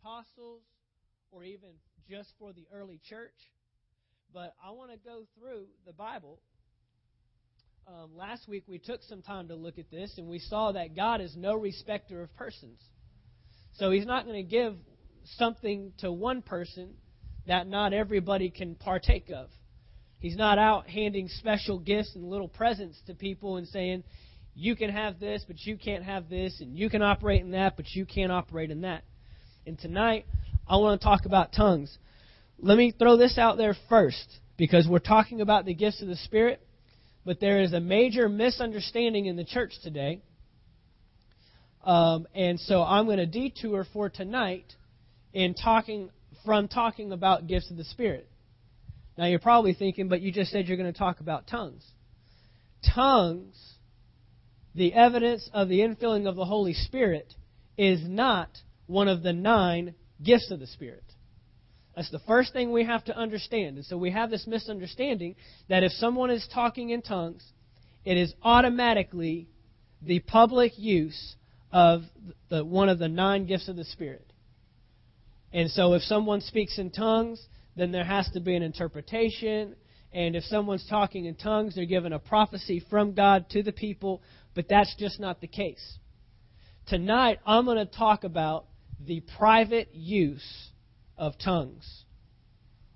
apostles or even just for the early church. But I want to go through the Bible. Um, last week we took some time to look at this, and we saw that God is no respecter of persons. So He's not going to give something to one person that not everybody can partake of. He's not out handing special gifts and little presents to people and saying, you can have this, but you can't have this, and you can operate in that, but you can't operate in that. And tonight, I want to talk about tongues. Let me throw this out there first, because we're talking about the gifts of the Spirit, but there is a major misunderstanding in the church today. Um, and so I'm going to detour for tonight in talking from talking about gifts of the Spirit. Now you're probably thinking, but you just said you're going to talk about tongues. Tongues the evidence of the infilling of the Holy Spirit is not one of the nine gifts of the Spirit. That's the first thing we have to understand. And so we have this misunderstanding that if someone is talking in tongues, it is automatically the public use of the, one of the nine gifts of the Spirit. And so if someone speaks in tongues, then there has to be an interpretation. And if someone's talking in tongues, they're given a prophecy from God to the people but that's just not the case. Tonight, I'm going to talk about the private use of tongues.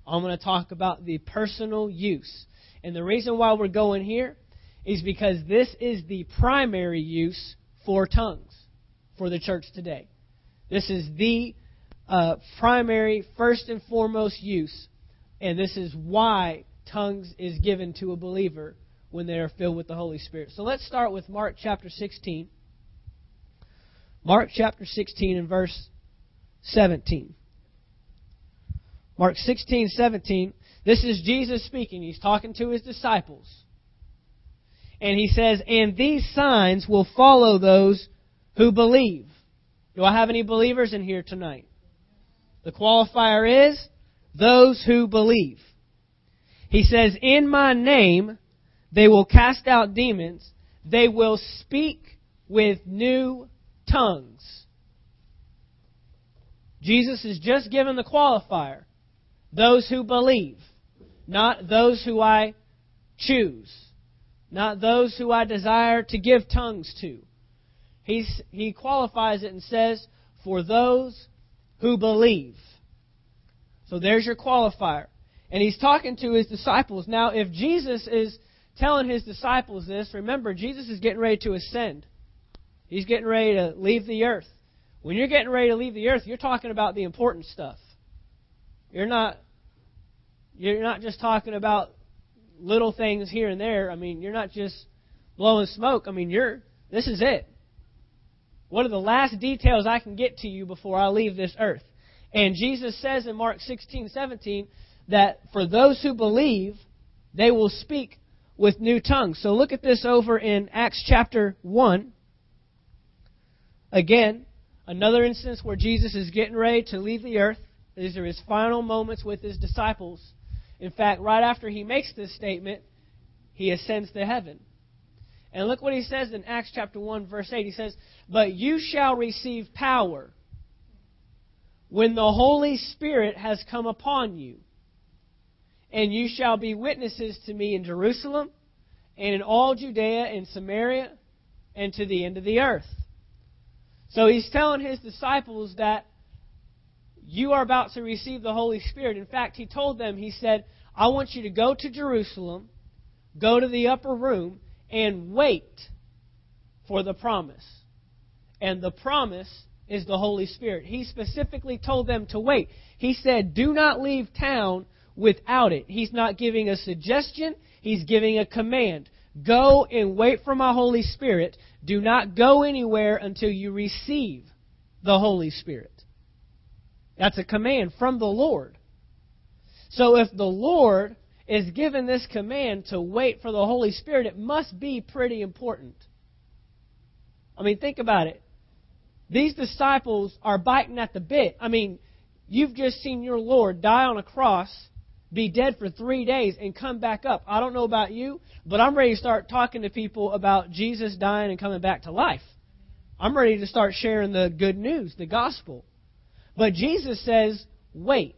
I'm going to talk about the personal use. And the reason why we're going here is because this is the primary use for tongues for the church today. This is the uh, primary, first and foremost use. And this is why tongues is given to a believer when they are filled with the Holy Spirit. So let's start with Mark chapter 16. Mark chapter 16 and verse 17. Mark 16, 17. This is Jesus speaking. He's talking to his disciples. And he says, And these signs will follow those who believe. Do I have any believers in here tonight? The qualifier is those who believe. He says, In my name they will cast out demons. They will speak with new tongues. Jesus is just given the qualifier. Those who believe, not those who I choose, not those who I desire to give tongues to. He's, he qualifies it and says, for those who believe. So there's your qualifier. And he's talking to his disciples. Now, if Jesus is telling his disciples this. Remember, Jesus is getting ready to ascend. He's getting ready to leave the earth. When you're getting ready to leave the earth, you're talking about the important stuff. You're not you're not just talking about little things here and there. I mean, you're not just blowing smoke. I mean, you're this is it. What are the last details I can get to you before I leave this earth? And Jesus says in Mark 16, 17 that for those who believe, they will speak with new tongues. So look at this over in Acts chapter 1. Again, another instance where Jesus is getting ready to leave the earth. These are his final moments with his disciples. In fact, right after he makes this statement, he ascends to heaven. And look what he says in Acts chapter 1, verse 8. He says, But you shall receive power when the Holy Spirit has come upon you and you shall be witnesses to me in Jerusalem and in all Judea and Samaria and to the end of the earth. So he's telling his disciples that you are about to receive the Holy Spirit. In fact, he told them, he said, I want you to go to Jerusalem, go to the upper room, and wait for the promise. And the promise is the Holy Spirit. He specifically told them to wait. He said, Do not leave town without it. He's not giving a suggestion, he's giving a command. Go and wait for my Holy Spirit. Do not go anywhere until you receive the Holy Spirit. That's a command from the Lord. So if the Lord is given this command to wait for the Holy Spirit, it must be pretty important. I mean, think about it. These disciples are biting at the bit. I mean, you've just seen your Lord die on a cross be dead for three days and come back up. I don't know about you, but I'm ready to start talking to people about Jesus dying and coming back to life. I'm ready to start sharing the good news, the gospel. But Jesus says, wait.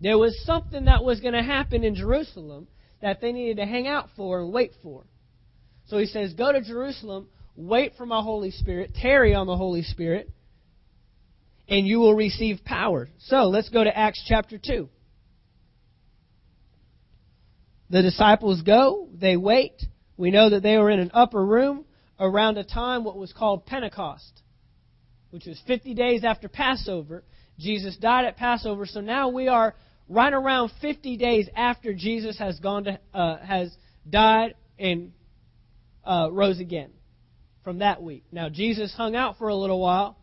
There was something that was going to happen in Jerusalem that they needed to hang out for and wait for. So he says, Go to Jerusalem, wait for my Holy Spirit, tarry on the Holy Spirit, and you will receive power. So let's go to Acts chapter 2. The disciples go, they wait. We know that they were in an upper room around a time what was called Pentecost, which was 50 days after Passover. Jesus died at Passover, so now we are right around 50 days after Jesus has gone to uh, has died and uh, rose again from that week. Now Jesus hung out for a little while,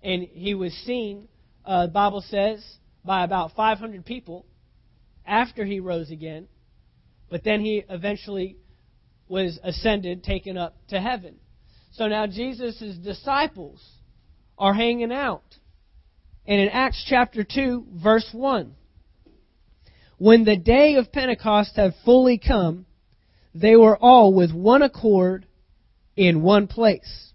and he was seen. Uh, the Bible says by about 500 people after he rose again, but then he eventually was ascended, taken up to heaven. So now Jesus' disciples are hanging out and in Acts chapter 2, verse 1, when the day of Pentecost had fully come, they were all with one accord in one place.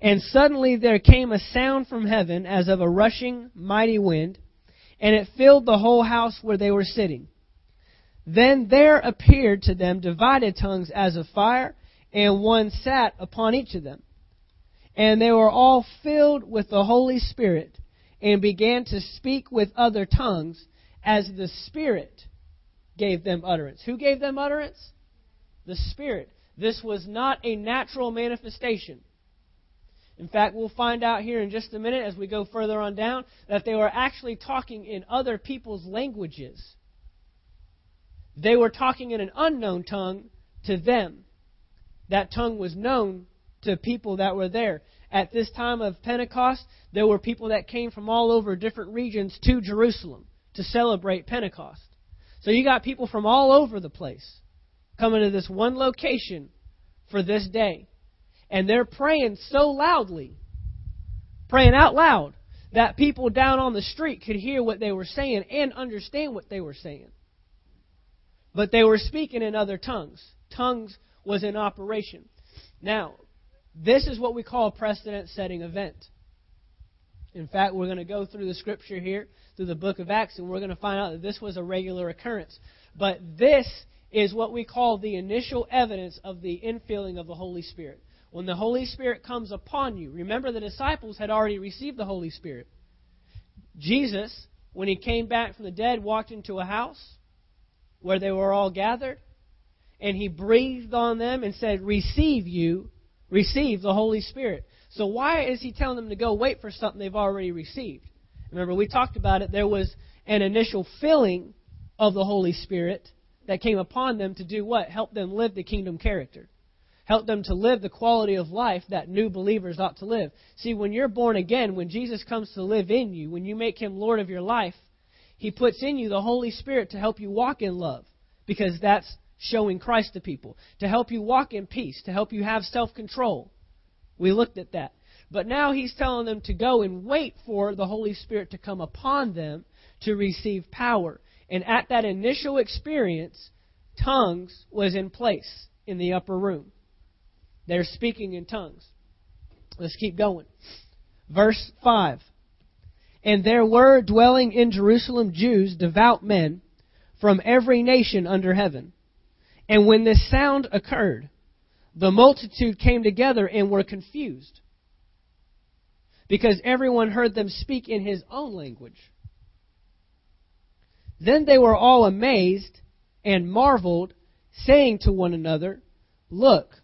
And suddenly there came a sound from heaven as of a rushing mighty wind, and it filled the whole house where they were sitting. Then there appeared to them divided tongues as of fire, and one sat upon each of them. And they were all filled with the Holy Spirit and began to speak with other tongues as the Spirit gave them utterance. Who gave them utterance? The Spirit. This was not a natural manifestation. In fact, we'll find out here in just a minute as we go further on down that they were actually talking in other people's languages. They were talking in an unknown tongue to them. That tongue was known to people that were there at this time of Pentecost, there were people that came from all over different regions to Jerusalem to celebrate Pentecost. So you got people from all over the place coming to this one location for this day. And they're praying so loudly, praying out loud, that people down on the street could hear what they were saying and understand what they were saying. But they were speaking in other tongues. Tongues was in operation. Now, this is what we call a precedent setting event. In fact, we're going to go through the scripture here, through the book of Acts, and we're going to find out that this was a regular occurrence. But this is what we call the initial evidence of the infilling of the Holy Spirit. When the Holy Spirit comes upon you, remember the disciples had already received the Holy Spirit. Jesus, when he came back from the dead, walked into a house where they were all gathered, and he breathed on them and said, Receive you receive the Holy Spirit. So why is he telling them to go wait for something they've already received? Remember, we talked about it. There was an initial filling of the Holy Spirit that came upon them to do what? Help them live the kingdom character. Help them to live the quality of life that new believers ought to live. See, when you're born again, when Jesus comes to live in you, when you make him Lord of your life, he puts in you the Holy Spirit to help you walk in love. Because that's showing Christ to people, to help you walk in peace, to help you have self control. We looked at that. But now he's telling them to go and wait for the Holy Spirit to come upon them to receive power. And at that initial experience, tongues was in place in the upper room. They're speaking in tongues. Let's keep going. Verse 5. And there were dwelling in Jerusalem Jews, devout men, from every nation under heaven. And when this sound occurred, the multitude came together and were confused because everyone heard them speak in his own language. Then they were all amazed and marveled, saying to one another, Look,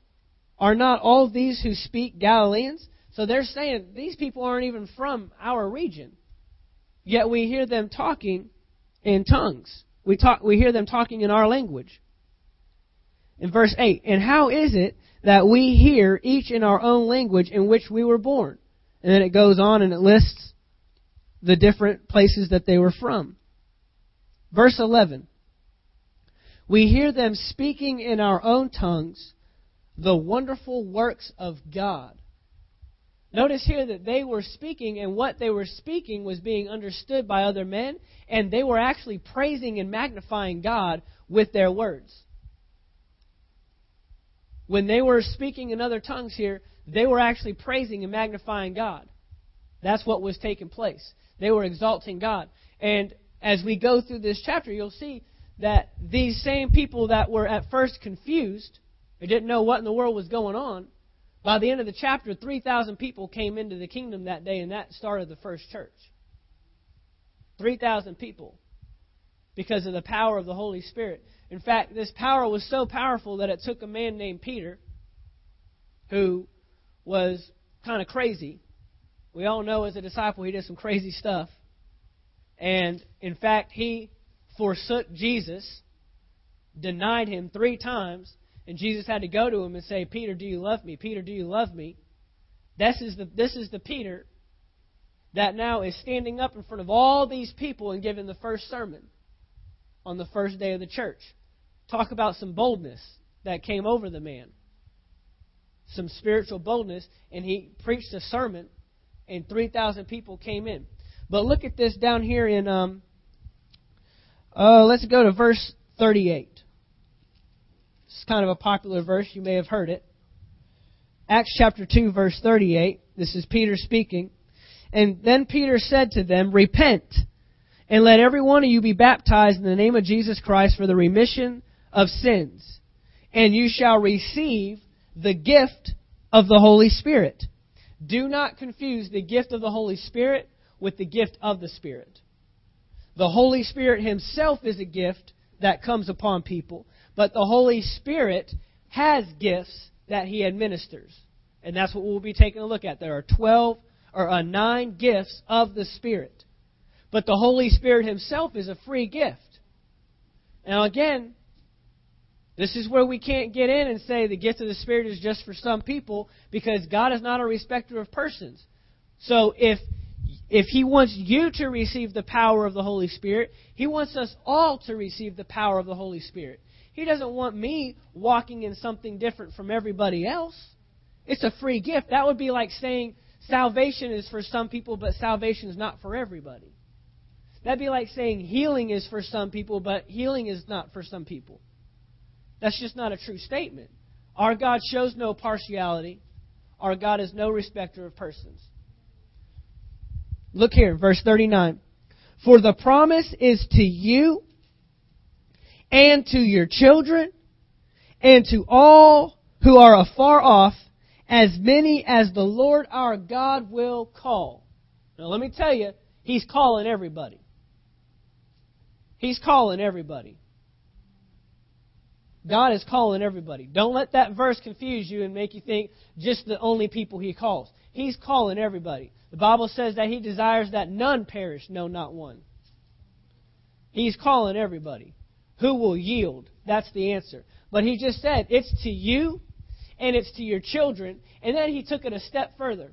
are not all these who speak Galileans? So they're saying these people aren't even from our region. Yet we hear them talking in tongues. We talk we hear them talking in our language in verse 8. And how is it that we hear each in our own language in which we were born? And then it goes on and it lists the different places that they were from. Verse 11. We hear them speaking in our own tongues the wonderful works of God. Notice here that they were speaking, and what they were speaking was being understood by other men, and they were actually praising and magnifying God with their words when they were speaking in other tongues here, they were actually praising and magnifying God. That's what was taking place. They were exalting God. And as we go through this chapter, you'll see that these same people that were at first confused, they didn't know what in the world was going on, by the end of the chapter, 3,000 people came into the kingdom that day, and that started the first church. 3,000 people because of the power of the Holy Spirit. In fact, this power was so powerful that it took a man named Peter, who was kind of crazy. We all know as a disciple he did some crazy stuff. And in fact, he forsook Jesus, denied him three times, and Jesus had to go to him and say, Peter, do you love me? Peter, do you love me? This is the, this is the Peter that now is standing up in front of all these people and giving the first sermon on the first day of the church. Talk about some boldness that came over the man. Some spiritual boldness, and he preached a sermon, and 3,000 people came in. But look at this down here in, um, uh, let's go to verse 38 kind of a popular verse. You may have heard it. Acts chapter 2, verse 38. This is Peter speaking. And then Peter said to them, Repent, and let every one of you be baptized in the name of Jesus Christ for the remission of sins, and you shall receive the gift of the Holy Spirit. Do not confuse the gift of the Holy Spirit with the gift of the Spirit. The Holy Spirit Himself is a gift that comes upon people. But the Holy Spirit has gifts that He administers. And that's what we'll be taking a look at. There are 12 or uh, 9 gifts of the Spirit. But the Holy Spirit Himself is a free gift. Now, again, this is where we can't get in and say the gift of the Spirit is just for some people because God is not a respecter of persons. So if if he wants you to receive the power of the Holy Spirit, he wants us all to receive the power of the Holy Spirit. He doesn't want me walking in something different from everybody else. It's a free gift. That would be like saying salvation is for some people, but salvation is not for everybody. That'd be like saying healing is for some people, but healing is not for some people. That's just not a true statement. Our God shows no partiality. Our God is no respecter of persons. Look here, verse 39. For the promise is to you and to your children, and to all who are afar off, as many as the Lord our God will call. Now let me tell you, He's calling everybody. He's calling everybody. God is calling everybody. Don't let that verse confuse you and make you think just the only people He calls. He's calling everybody. The Bible says that He desires that none perish, no, not one. He's calling everybody. Who will yield? That's the answer. But he just said, it's to you and it's to your children. And then he took it a step further.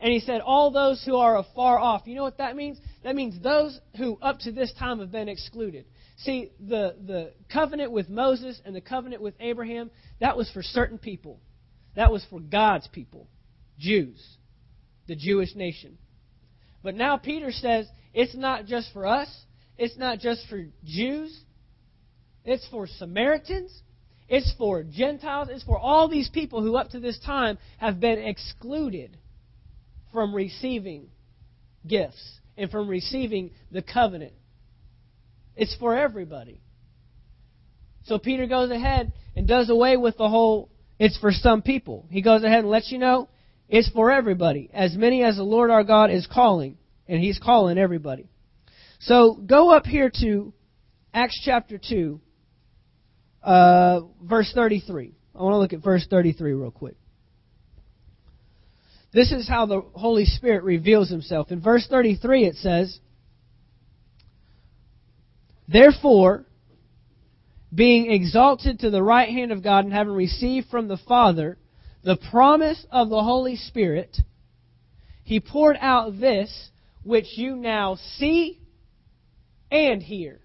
And he said, all those who are afar off. You know what that means? That means those who up to this time have been excluded. See, the, the covenant with Moses and the covenant with Abraham, that was for certain people. That was for God's people, Jews, the Jewish nation. But now Peter says it's not just for us, it's not just for Jews, it's for Samaritans. It's for Gentiles. It's for all these people who, up to this time, have been excluded from receiving gifts and from receiving the covenant. It's for everybody. So Peter goes ahead and does away with the whole, it's for some people. He goes ahead and lets you know it's for everybody, as many as the Lord our God is calling, and He's calling everybody. So go up here to Acts chapter 2 uh, verse 33. I want to look at verse 33 real quick. This is how the Holy Spirit reveals himself. In verse 33 it says, Therefore, being exalted to the right hand of God and having received from the Father the promise of the Holy Spirit, he poured out this which you now see and hear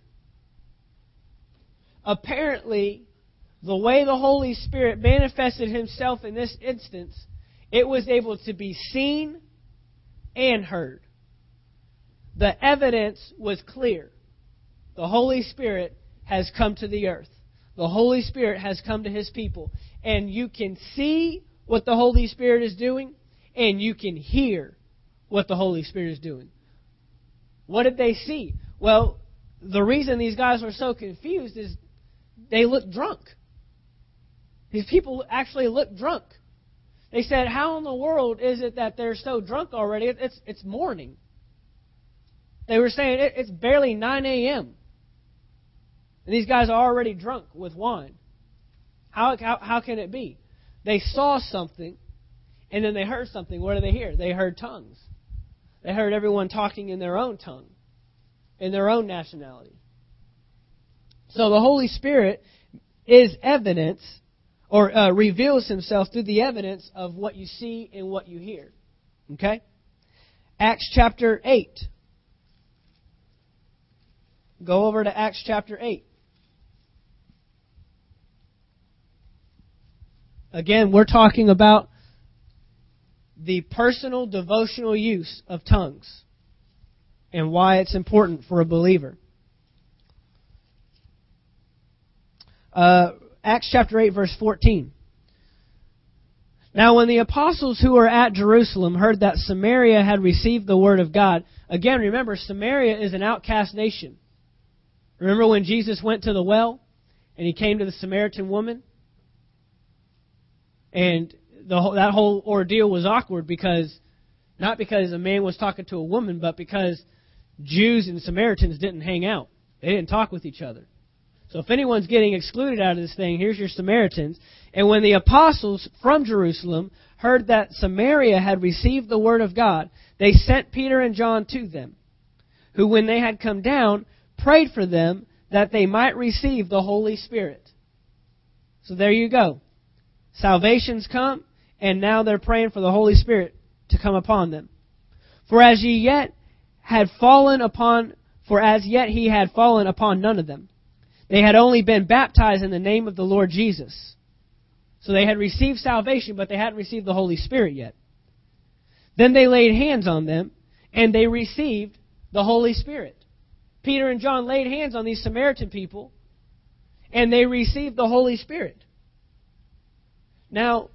apparently, the way the Holy Spirit manifested himself in this instance, it was able to be seen and heard. The evidence was clear. The Holy Spirit has come to the earth. The Holy Spirit has come to his people. And you can see what the Holy Spirit is doing, and you can hear what the Holy Spirit is doing. What did they see? Well, the reason these guys were so confused is they looked drunk. These people actually looked drunk. They said, How in the world is it that they're so drunk already? It's, it's morning. They were saying it, it's barely 9 a.m. And these guys are already drunk with wine. How, how, how can it be? They saw something, and then they heard something. What did they hear? They heard tongues. They heard everyone talking in their own tongue, in their own nationality. So the Holy Spirit is evidence, or uh, reveals himself through the evidence of what you see and what you hear. Okay? Acts chapter 8. Go over to Acts chapter 8. Again, we're talking about the personal devotional use of tongues and why it's important for a believer. Uh, Acts chapter 8, verse 14. Now, when the apostles who were at Jerusalem heard that Samaria had received the word of God, again, remember, Samaria is an outcast nation. Remember when Jesus went to the well and he came to the Samaritan woman? And the that whole ordeal was awkward because not because a man was talking to a woman, but because Jews and Samaritans didn't hang out. They didn't talk with each other. So if anyone's getting excluded out of this thing, here's your Samaritans. And when the apostles from Jerusalem heard that Samaria had received the word of God, they sent Peter and John to them, who when they had come down, prayed for them that they might receive the Holy Spirit. So there you go. Salvation's come, and now they're praying for the Holy Spirit to come upon them. For as ye yet had fallen upon, for as yet he had fallen upon none of them. They had only been baptized in the name of the Lord Jesus. So they had received salvation, but they hadn't received the Holy Spirit yet. Then they laid hands on them, and they received the Holy Spirit. Peter and John laid hands on these Samaritan people, and they received the Holy Spirit. Now,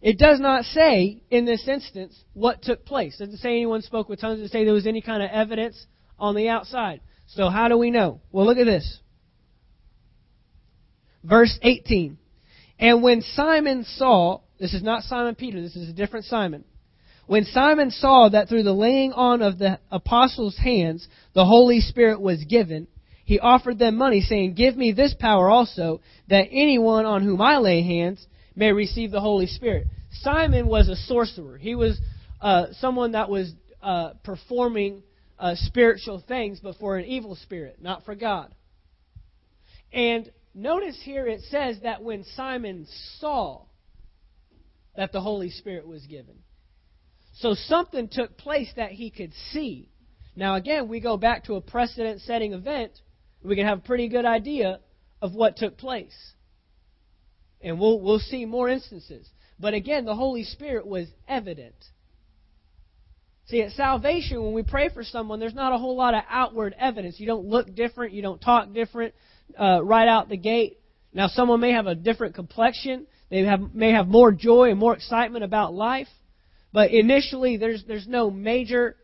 it does not say in this instance what took place. It doesn't say anyone spoke with tongues. It doesn't say there was any kind of evidence on the outside. So how do we know? Well, look at this. Verse 18. And when Simon saw, this is not Simon Peter, this is a different Simon. When Simon saw that through the laying on of the apostles' hands the Holy Spirit was given, he offered them money, saying, Give me this power also, that anyone on whom I lay hands may receive the Holy Spirit. Simon was a sorcerer. He was uh, someone that was uh, performing uh, spiritual things, but for an evil spirit, not for God. And notice here it says that when Simon saw that the Holy Spirit was given. So something took place that he could see. Now, again, we go back to a precedent setting event. We can have a pretty good idea of what took place. And we'll, we'll see more instances. But again, the Holy Spirit was evident. See, at salvation, when we pray for someone, there's not a whole lot of outward evidence. You don't look different, you don't talk different uh, right out the gate. Now, someone may have a different complexion, they have, may have more joy and more excitement about life, but initially, there's, there's no major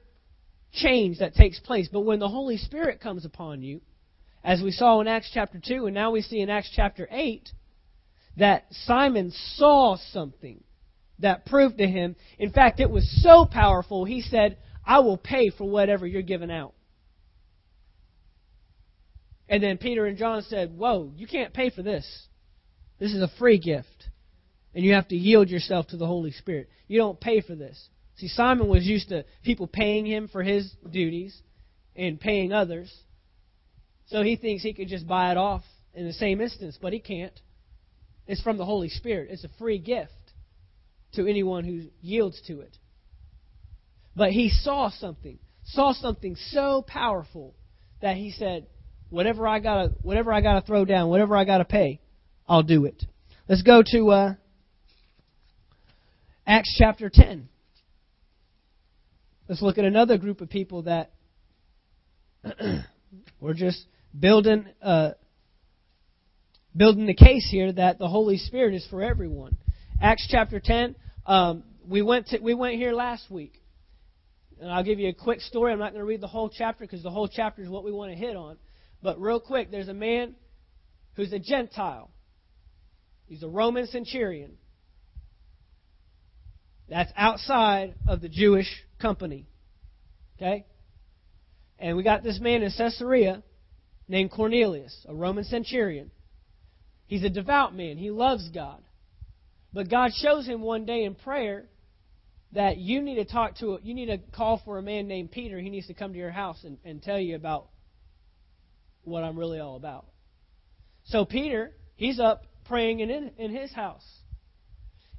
change that takes place. But when the Holy Spirit comes upon you, as we saw in Acts chapter 2, and now we see in Acts chapter 8, that Simon saw something that proved to him. In fact, it was so powerful, he said, I will pay for whatever you're giving out. And then Peter and John said, Whoa, you can't pay for this. This is a free gift. And you have to yield yourself to the Holy Spirit. You don't pay for this. See, Simon was used to people paying him for his duties and paying others. So he thinks he could just buy it off in the same instance, but he can't. It's from the Holy Spirit. It's a free gift to anyone who yields to it. But he saw something, saw something so powerful that he said, "Whatever I gotta, whatever I gotta throw down, whatever I gotta pay, I'll do it." Let's go to uh, Acts chapter ten. Let's look at another group of people that we're just building. Uh, building the case here that the Holy Spirit is for everyone. Acts chapter 10, um, we went to, we went here last week, And I'll give you a quick story. I'm not going to read the whole chapter because the whole chapter is what we want to hit on. But real quick, there's a man who's a Gentile. He's a Roman centurion. That's outside of the Jewish company. Okay? And we got this man in Caesarea named Cornelius, a Roman centurion. He's a devout man. He loves God. But God shows him one day in prayer that you need to talk to, you need to call for a man named Peter. He needs to come to your house and, and tell you about what I'm really all about. So Peter, he's up praying in, in his house.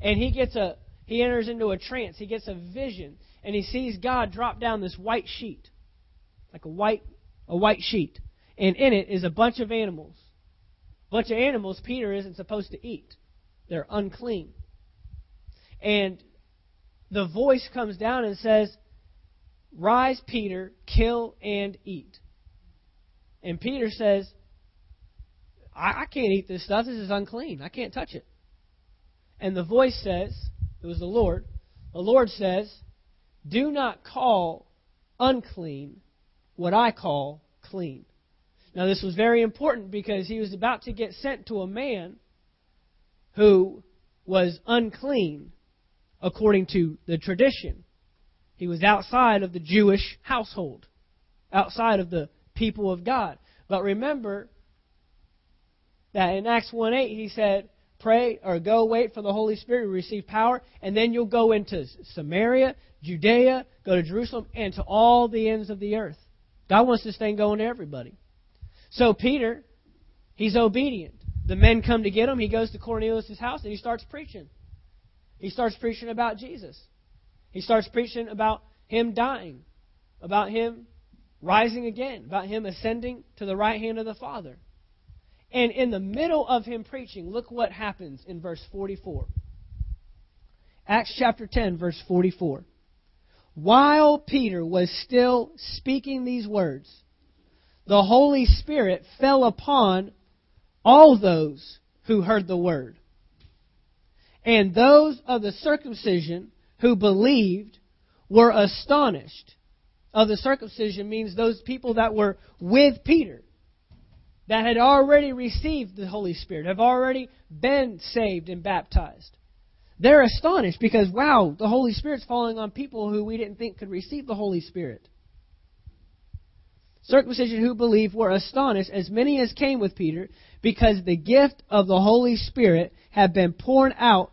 And he gets a, he enters into a trance. He gets a vision. And he sees God drop down this white sheet. Like a white, a white sheet. And in it is a bunch of animals. A bunch of animals Peter isn't supposed to eat. They're unclean. And the voice comes down and says, Rise, Peter, kill and eat. And Peter says, I, I can't eat this stuff. This is unclean. I can't touch it. And the voice says, It was the Lord. The Lord says, Do not call unclean what I call clean. Now, this was very important because he was about to get sent to a man who was unclean according to the tradition. He was outside of the Jewish household, outside of the people of God. But remember that in Acts 1 8, he said, Pray or go wait for the Holy Spirit receive power, and then you'll go into Samaria, Judea, go to Jerusalem, and to all the ends of the earth. God wants this thing going to everybody. So Peter, he's obedient. The men come to get him. He goes to Cornelius' house and he starts preaching. He starts preaching about Jesus. He starts preaching about him dying, about him rising again, about him ascending to the right hand of the Father. And in the middle of him preaching, look what happens in verse 44. Acts chapter 10, verse 44. While Peter was still speaking these words, the Holy Spirit fell upon all those who heard the word. And those of the circumcision who believed were astonished. Of the circumcision means those people that were with Peter, that had already received the Holy Spirit, have already been saved and baptized. They're astonished because, wow, the Holy Spirit's falling on people who we didn't think could receive the Holy Spirit. Circumcision who believed were astonished, as many as came with Peter, because the gift of the Holy Spirit had been poured out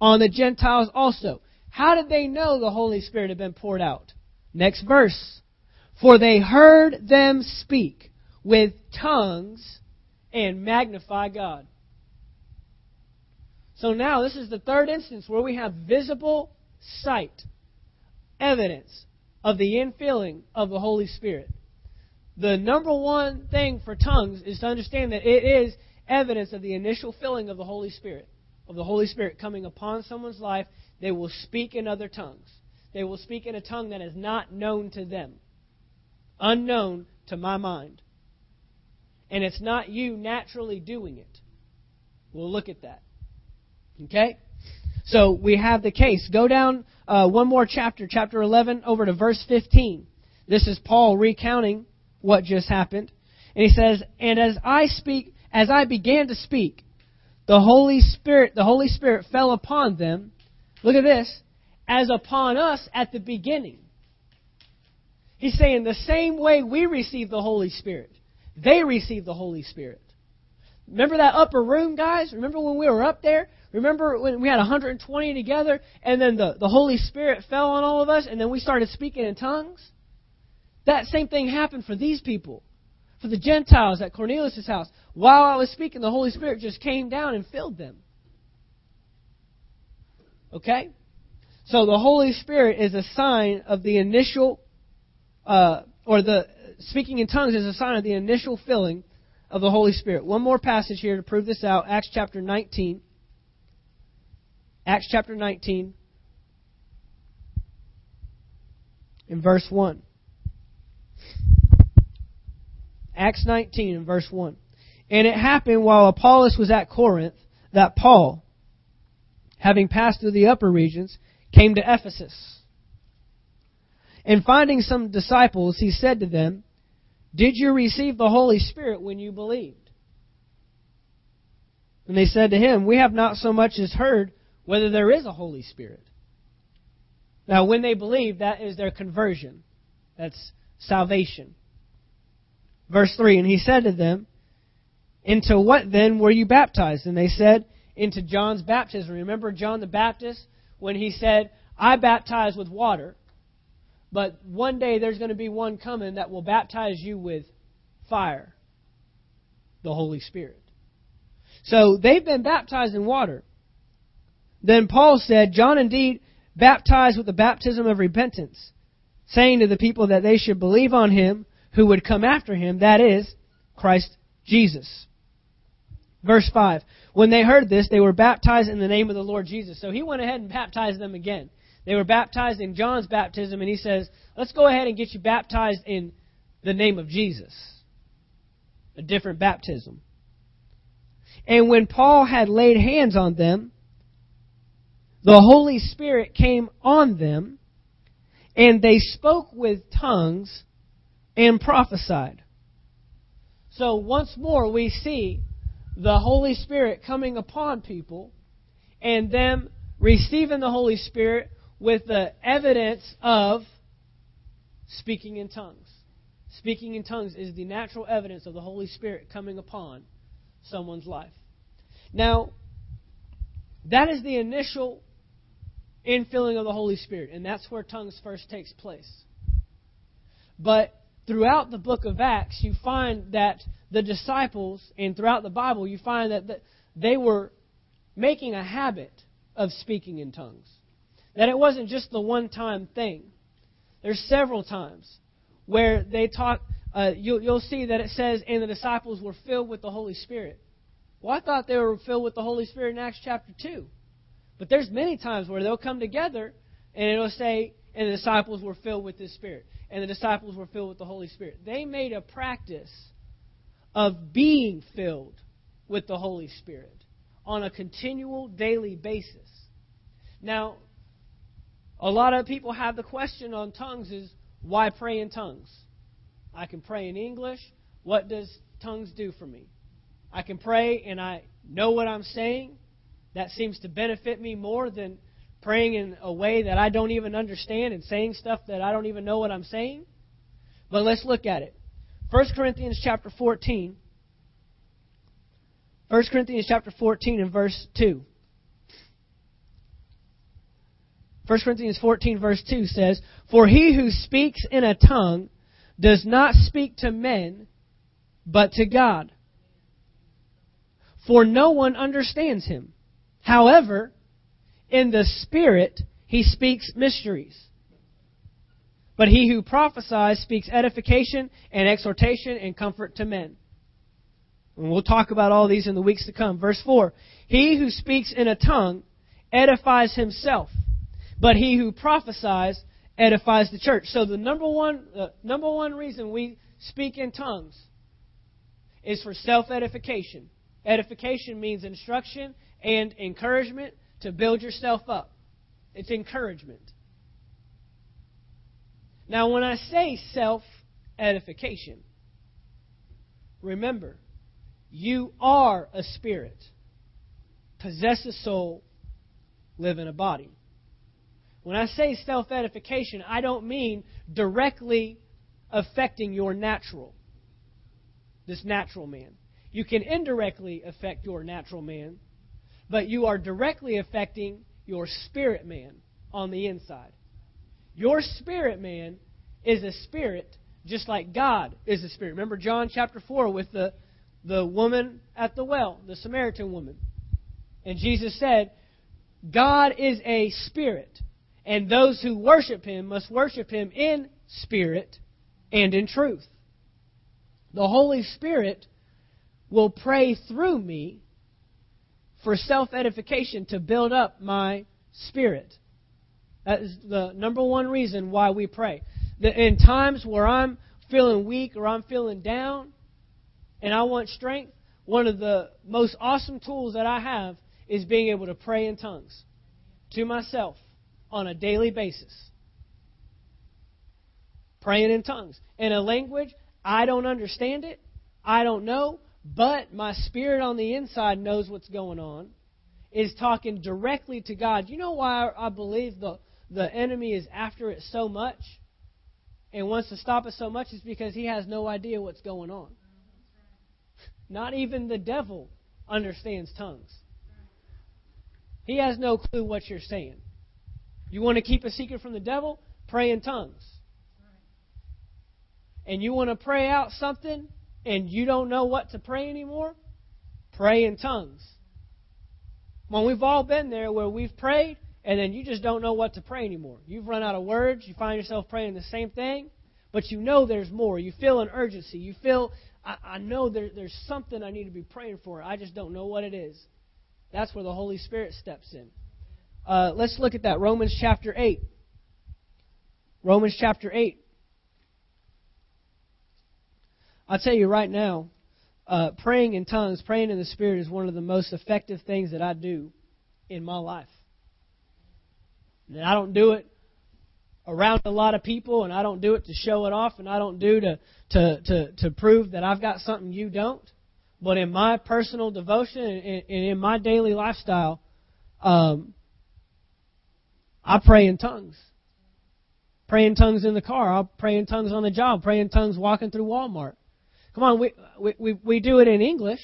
on the Gentiles also. How did they know the Holy Spirit had been poured out? Next verse. For they heard them speak with tongues and magnify God. So now this is the third instance where we have visible sight, evidence of the infilling of the Holy Spirit. The number one thing for tongues is to understand that it is evidence of the initial filling of the Holy Spirit, of the Holy Spirit coming upon someone's life. They will speak in other tongues. They will speak in a tongue that is not known to them, unknown to my mind. And it's not you naturally doing it. We'll look at that. Okay? So we have the case. Go down uh, one more chapter, chapter 11, over to verse 15. This is Paul recounting what just happened. And he says, And as I speak, as I began to speak, the Holy Spirit, the Holy Spirit fell upon them. Look at this, as upon us at the beginning. He's saying the same way we receive the Holy Spirit, they receive the Holy Spirit. Remember that upper room, guys? Remember when we were up there? Remember when we had 120 together and then the, the Holy Spirit fell on all of us and then we started speaking in tongues? That same thing happened for these people, for the Gentiles at Cornelius' house. While I was speaking, the Holy Spirit just came down and filled them. Okay? So the Holy Spirit is a sign of the initial, uh, or the speaking in tongues is a sign of the initial filling of the Holy Spirit. One more passage here to prove this out Acts chapter 19. Acts chapter 19, in verse 1. Acts 19 and verse 1. And it happened while Apollos was at Corinth that Paul, having passed through the upper regions, came to Ephesus. And finding some disciples, he said to them, Did you receive the Holy Spirit when you believed? And they said to him, We have not so much as heard whether there is a Holy Spirit. Now, when they believe, that is their conversion. That's salvation. Verse 3 And he said to them, Into what then were you baptized? And they said, Into John's baptism. Remember John the Baptist when he said, I baptize with water, but one day there's going to be one coming that will baptize you with fire, the Holy Spirit. So they've been baptized in water. Then Paul said, John indeed baptized with the baptism of repentance, saying to the people that they should believe on him who would come after him, that is, Christ Jesus. Verse 5. When they heard this, they were baptized in the name of the Lord Jesus. So he went ahead and baptized them again. They were baptized in John's baptism, and he says, Let's go ahead and get you baptized in the name of Jesus. A different baptism. And when Paul had laid hands on them, the Holy Spirit came on them, and they spoke with tongues and prophesied. So once more, we see the Holy Spirit coming upon people and them receiving the Holy Spirit with the evidence of speaking in tongues. Speaking in tongues is the natural evidence of the Holy Spirit coming upon someone's life. Now, that is the initial infilling of the Holy Spirit, and that's where tongues first takes place. But throughout the book of Acts, you find that the disciples, and throughout the Bible, you find that they were making a habit of speaking in tongues. That it wasn't just the one time thing. There's several times where they talk, uh, you, you'll see that it says, and the disciples were filled with the Holy Spirit. Well, I thought they were filled with the Holy Spirit in Acts chapter 2. But there's many times where they'll come together and it'll say, and the disciples were filled with the Spirit. And the disciples were filled with the Holy Spirit. They made a practice of being filled with the Holy Spirit on a continual daily basis. Now, a lot of people have the question on tongues is why pray in tongues? I can pray in English. What does tongues do for me? I can pray and I know what I'm saying. That seems to benefit me more than praying in a way that I don't even understand and saying stuff that I don't even know what I'm saying. But let's look at it. 1 Corinthians chapter 14. 1 Corinthians chapter 14 and verse 2. 1 Corinthians 14 verse 2 says, For he who speaks in a tongue does not speak to men, but to God. For no one understands him. However, in the Spirit he speaks mysteries. But he who prophesies speaks edification and exhortation and comfort to men. And we'll talk about all these in the weeks to come. Verse 4 He who speaks in a tongue edifies himself, but he who prophesies edifies the church. So the number one, uh, number one reason we speak in tongues is for self edification. Edification means instruction and encouragement to build yourself up. It's encouragement. Now, when I say self edification, remember, you are a spirit, possess a soul, live in a body. When I say self edification, I don't mean directly affecting your natural, this natural man. You can indirectly affect your natural man but you are directly affecting your spirit man on the inside. Your spirit man is a spirit just like God is a spirit. Remember John chapter 4 with the, the woman at the well, the Samaritan woman. And Jesus said, God is a spirit, and those who worship him must worship him in spirit and in truth. The Holy Spirit will pray through me for self edification to build up my spirit. That is the number one reason why we pray. In times where I'm feeling weak or I'm feeling down and I want strength, one of the most awesome tools that I have is being able to pray in tongues to myself on a daily basis. Praying in tongues. In a language, I don't understand it. I don't know. But my spirit on the inside knows what's going on. Is talking directly to God. You know why I believe the, the enemy is after it so much and wants to stop it so much is because he has no idea what's going on. Not even the devil understands tongues. He has no clue what you're saying. You want to keep a secret from the devil? Pray in tongues. And you want to pray out something and you don't know what to pray anymore? Pray in tongues. Well, we've all been there where we've prayed and then you just don't know what to pray anymore. You've run out of words. You find yourself praying the same thing, but you know there's more. You feel an urgency. You feel, I, I know there, there's something I need to be praying for. I just don't know what it is. That's where the Holy Spirit steps in. Uh, let's look at that. Romans chapter 8. Romans chapter 8. I'll tell you right now, uh, praying in tongues, praying in the Spirit is one of the most effective things that I do in my life. And I don't do it around a lot of people, and I don't do it to show it off, and I don't do to to to, to prove that I've got something you don't. But in my personal devotion and in my daily lifestyle, um, I pray in tongues. Pray in tongues in the car. I'll pray in tongues on the job. Pray in tongues walking through Walmart. Come on, we, we, we do it in English.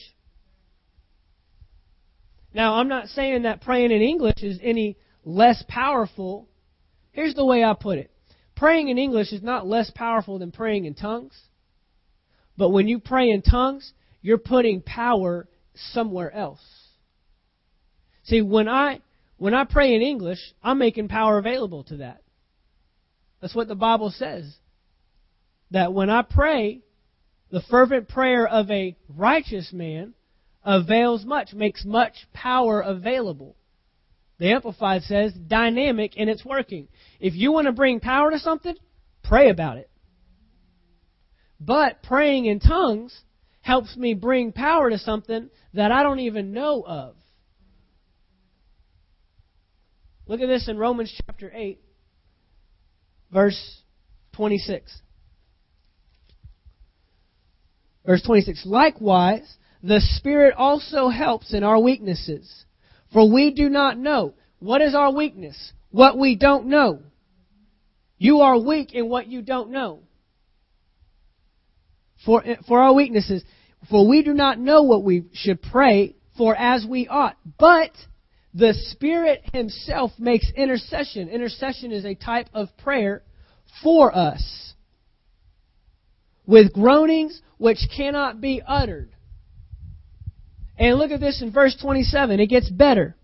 Now, I'm not saying that praying in English is any less powerful. Here's the way I put it praying in English is not less powerful than praying in tongues. But when you pray in tongues, you're putting power somewhere else. See, when I when I pray in English, I'm making power available to that. That's what the Bible says. That when I pray, the fervent prayer of a righteous man avails much, makes much power available. The Amplified says dynamic in its working. If you want to bring power to something, pray about it. But praying in tongues helps me bring power to something that I don't even know of. Look at this in Romans chapter 8, verse 26. Verse 26. Likewise, the Spirit also helps in our weaknesses. For we do not know. What is our weakness? What we don't know. You are weak in what you don't know. For, for our weaknesses. For we do not know what we should pray for as we ought. But the Spirit Himself makes intercession. Intercession is a type of prayer for us. With groanings which cannot be uttered. And look at this in verse 27. It gets better.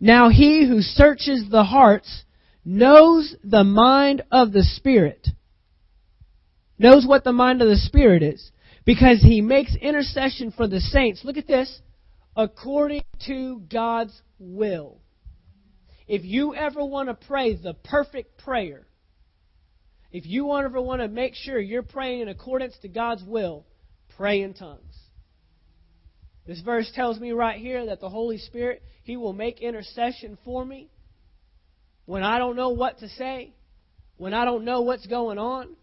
Now he who searches the hearts knows the mind of the Spirit. Knows what the mind of the Spirit is. Because he makes intercession for the saints. Look at this. According to God's will. If you ever want to pray the perfect prayer, if you ever want to make sure you're praying in accordance to God's will, pray in tongues. This verse tells me right here that the Holy Spirit, He will make intercession for me when I don't know what to say, when I don't know what's going on.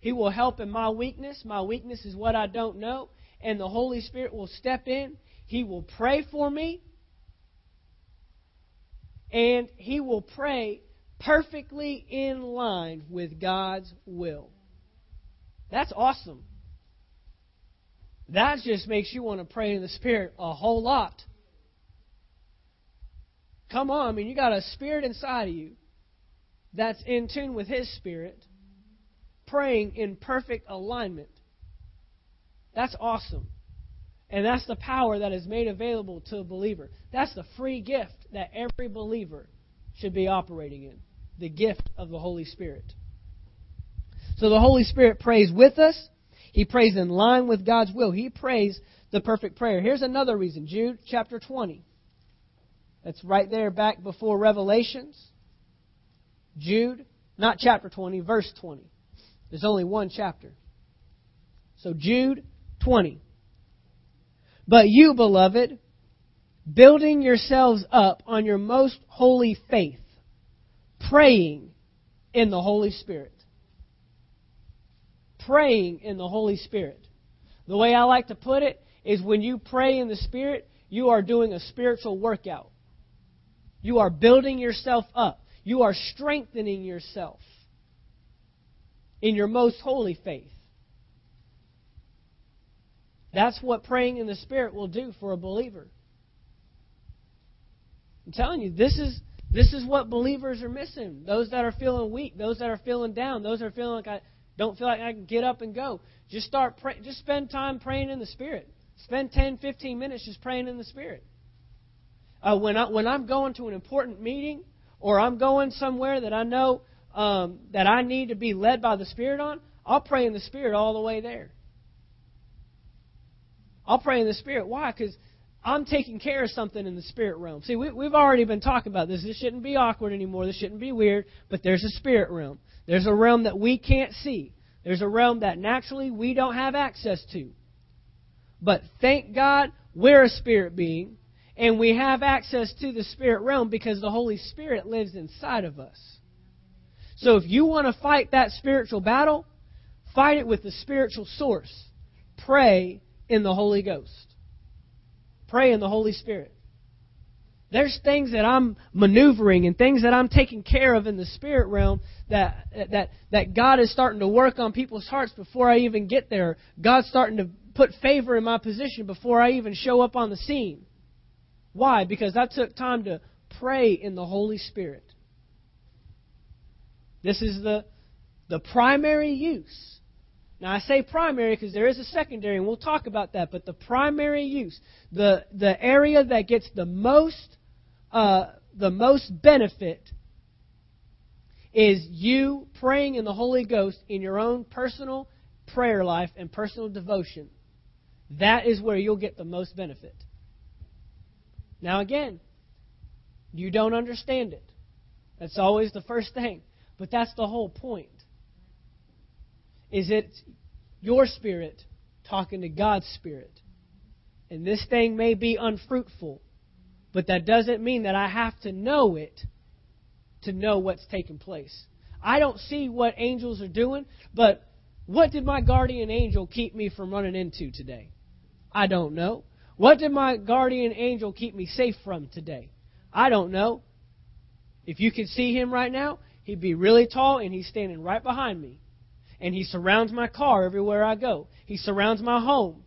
He will help in my weakness. My weakness is what I don't know. And the Holy Spirit will step in. He will pray for me. And He will pray perfectly in line with God's will. That's awesome. That just makes you want to pray in the Spirit a whole lot. Come on, I mean, you got a spirit inside of you that's in tune with His Spirit, praying in perfect alignment. That's awesome. And that's the power that is made available to a believer. That's the free gift that every believer should be operating in the gift of the Holy Spirit. So the Holy Spirit prays with us. He prays in line with God's will. He prays the perfect prayer. Here's another reason Jude chapter 20. That's right there back before Revelations. Jude, not chapter 20, verse 20. There's only one chapter. So Jude 20. But you, beloved, building yourselves up on your most holy faith, praying in the Holy Spirit. praying in the Holy Spirit. The way I like to put it is when you pray in the Spirit, you are doing a spiritual workout. You are building yourself up. You are strengthening yourself in your most holy faith. That's what praying in the Spirit will do for a believer. I'm telling you, this is this is what believers are missing. Those that are feeling weak, those that are feeling down, those that are feeling like I don't feel like I can get up and go. Just start pray, just spend time praying in the Spirit. Spend 10, 15 minutes just praying in the Spirit. Uh, when I when I'm going to an important meeting or I'm going somewhere that I know um, that I need to be led by the Spirit on, I'll pray in the Spirit all the way there. I'll pray in the Spirit. Why? Because I'm taking care of something in the spirit realm. See, we, we've already been talking about this. This shouldn't be awkward anymore. This shouldn't be weird. But there's a spirit realm. There's a realm that we can't see. There's a realm that naturally we don't have access to. But thank God we're a spirit being and we have access to the spirit realm because the Holy Spirit lives inside of us. So if you want to fight that spiritual battle, fight it with the spiritual source. Pray in the Holy Ghost. Pray in the Holy Spirit. There's things that I'm maneuvering and things that I'm taking care of in the spirit realm that that that God is starting to work on people's hearts before I even get there. God's starting to put favor in my position before I even show up on the scene. Why? Because I took time to pray in the Holy Spirit. This is the the primary use now I say primary because there is a secondary, and we'll talk about that. But the primary use, the the area that gets the most uh, the most benefit, is you praying in the Holy Ghost in your own personal prayer life and personal devotion. That is where you'll get the most benefit. Now again, you don't understand it. That's always the first thing. But that's the whole point is it your spirit talking to God's spirit. And this thing may be unfruitful, but that doesn't mean that I have to know it to know what's taking place. I don't see what angels are doing, but what did my guardian angel keep me from running into today? I don't know. What did my guardian angel keep me safe from today? I don't know. If you could see him right now, he'd be really tall and he's standing right behind me and He surrounds my car everywhere I go. He surrounds my home.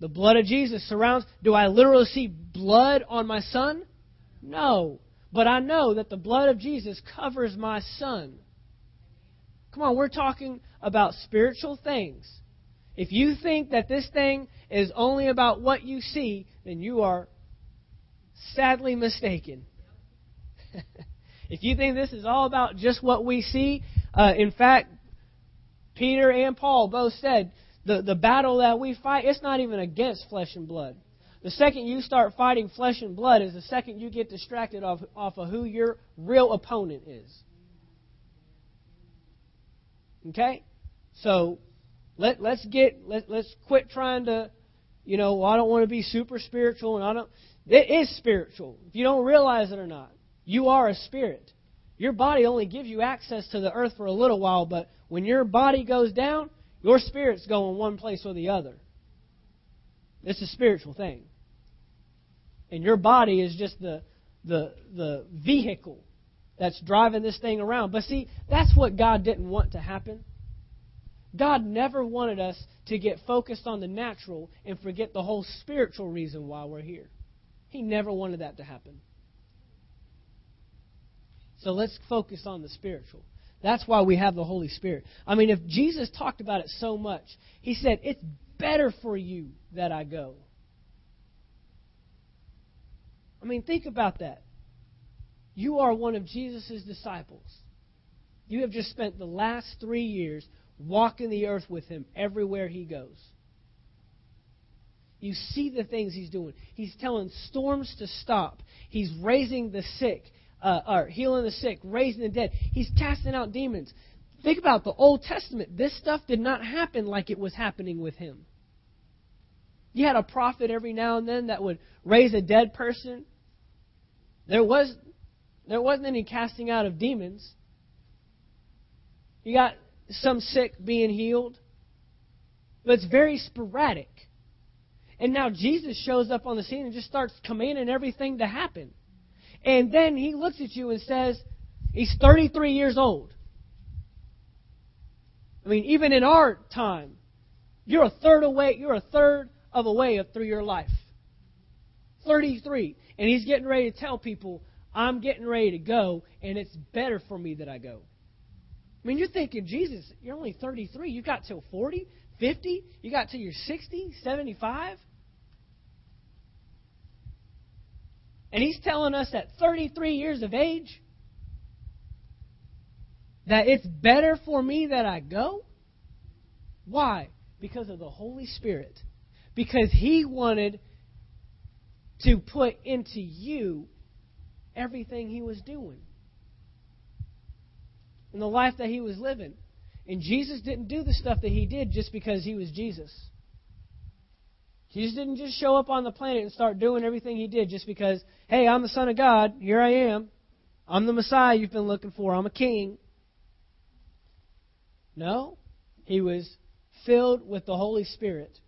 The blood of Jesus surrounds. Do I literally see blood on my son? No. But I know that the blood of Jesus covers my son. Come on, we're talking about spiritual things. If you think that this thing is only about what you see, then you are sadly mistaken. if you think this is all about just what we see, uh, in fact, Peter and Paul both said the, the battle that we fight, it's not even against flesh and blood. The second you start fighting flesh and blood is the second you get distracted off, off of who your real opponent is. Okay? So let let's get let let's quit trying to you know, well, I don't want to be super spiritual and I don't it is spiritual. If you don't realize it or not. You are a spirit. Your body only gives you access to the earth for a little while, but when your body goes down, your spirit's going one place or the other. It's a spiritual thing. And your body is just the, the, the vehicle that's driving this thing around. But see, that's what God didn't want to happen. God never wanted us to get focused on the natural and forget the whole spiritual reason why we're here. He never wanted that to happen. So let's focus on the spiritual. That's why we have the Holy Spirit. I mean, if Jesus talked about it so much, he said, It's better for you that I go. I mean, think about that. You are one of Jesus' disciples. You have just spent the last three years walking the earth with him everywhere he goes. You see the things he's doing. He's telling storms to stop. He's raising the sick uh, or healing the sick, raising the dead. He's casting out demons. Think about the Old Testament. This stuff did not happen like it was happening with him. You had a prophet every now and then that would raise a dead person. There was there wasn't any casting out of demons. You got some sick being healed, but it's very sporadic. And now Jesus shows up on the scene and just starts commanding everything to happen. And then he looks at you and says, He's 33 years old. I mean, even in our time, you're a third away, you're a third of a way through your life. 33. And he's getting ready to tell people, I'm getting ready to go, and it's better for me that I go. I mean, you're thinking, Jesus, you're only 33. You got till 40, 50? You got till you're 60, 75? And he's telling us at 33 years of age that it's better for me that I go? Why? Because of the Holy Spirit. Because he wanted to put into you everything he was doing and the life that he was living. And Jesus didn't do the stuff that he did just because he was Jesus. Jesus didn't just show up on the planet and start doing everything he did just because, hey, I'm the Son of God. Here I am. I'm the Messiah you've been looking for. I'm a king. No, he was filled with the Holy Spirit,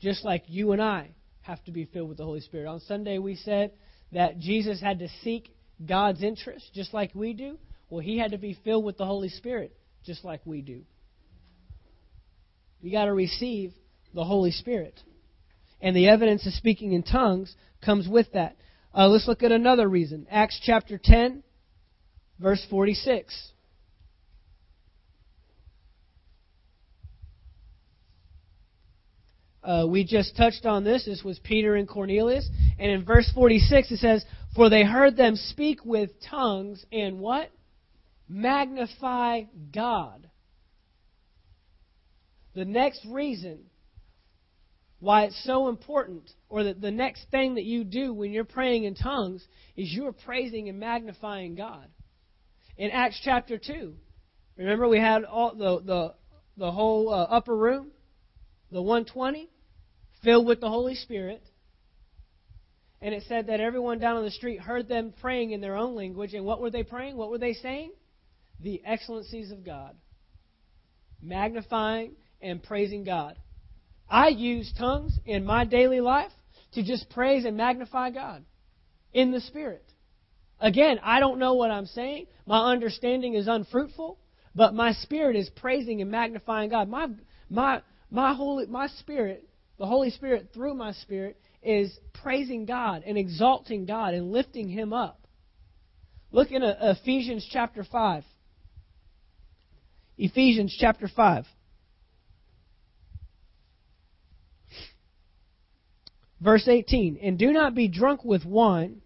just like you and I have to be filled with the Holy Spirit. On Sunday, we said that Jesus had to seek God's interest just like we do. Well, he had to be filled with the Holy Spirit just like we do. You got to receive the Holy Spirit. And the evidence of speaking in tongues comes with that. Uh, let's look at another reason. Acts chapter 10, verse 46. Uh, we just touched on this. This was Peter and Cornelius. And in verse 46 it says, For they heard them speak with tongues and what? Magnify God. The next reason why it's so important, or that the next thing that you do when you're praying in tongues, is you're praising and magnifying God. In Acts chapter 2, remember we had all the, the, the whole uh, upper room? the 120, filled with the Holy Spirit. And it said that everyone down on the street heard them praying in their own language. And what were they praying? What were they saying? The excellencies of God. Magnifying and praising God. I use tongues in my daily life to just praise and magnify God in the Spirit. Again, I don't know what I'm saying. My understanding is unfruitful, but my spirit is praising and magnifying God. My, my, my holy my spirit, the Holy Spirit through my spirit is praising God and exalting God and lifting him up. Look in uh, Ephesians chapter 5. Ephesians chapter 5. Verse 18, and do not be drunk with wine,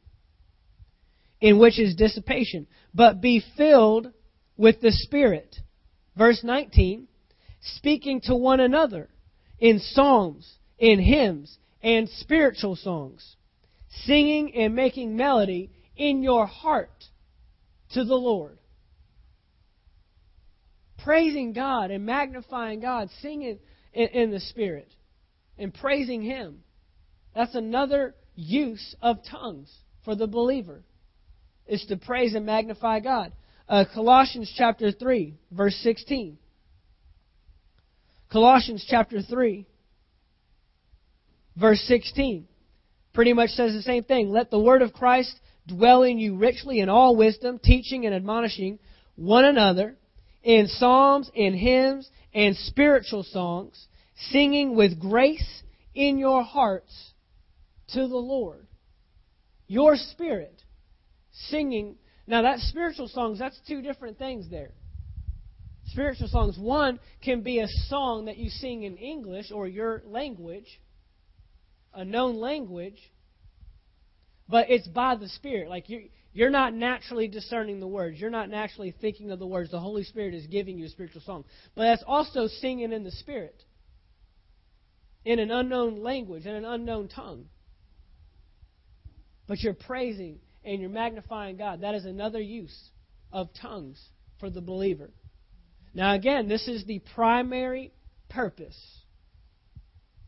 in which is dissipation, but be filled with the Spirit. Verse 19, speaking to one another in psalms, in hymns, and spiritual songs, singing and making melody in your heart to the Lord. Praising God and magnifying God, singing in, in the Spirit and praising Him. That's another use of tongues for the believer, is to praise and magnify God. Uh, Colossians chapter 3, verse 16. Colossians chapter 3, verse 16, pretty much says the same thing. Let the word of Christ dwell in you richly in all wisdom, teaching and admonishing one another in psalms and hymns and spiritual songs, singing with grace in your hearts to the Lord. Your spirit singing. Now, that spiritual songs, that's two different things there spiritual songs. One can be a song that you sing in English or your language, a known language, but it's by the Spirit. Like you you're not naturally discerning the words. You're not naturally thinking of the words. The Holy Spirit is giving you a spiritual song. But that's also singing in the Spirit. In an unknown language, in an unknown tongue. But you're praising and you're magnifying God. That is another use of tongues for the believer. Now, again, this is the primary purpose.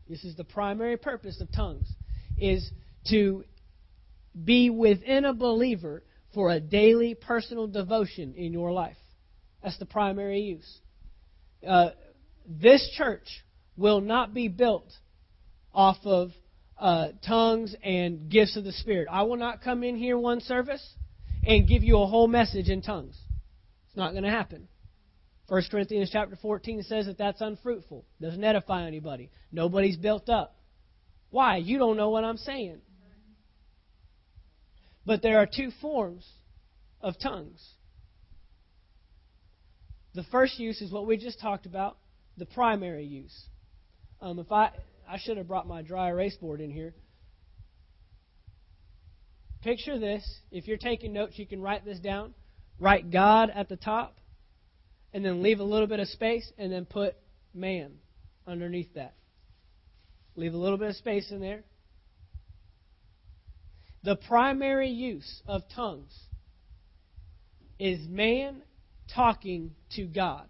This is the primary purpose of tongues, is to be within a believer for a daily personal devotion in your life. That's the primary use. Uh, this church will not be built off of uh, tongues and gifts of the Spirit. I will not come in here one service and give you a whole message in tongues. It's not going to happen. 1 Corinthians chapter 14 says that that's unfruitful. Doesn't edify anybody. Nobody's built up. Why? You don't know what I'm saying. But there are two forms of tongues. The first use is what we just talked about, the primary use. Um, if I I should have brought my dry erase board in here. Picture this. If you're taking notes, you can write this down. Write God at the top, and then leave a little bit of space, and then put man underneath that. Leave a little bit of space in there. The primary use of tongues is man talking to God.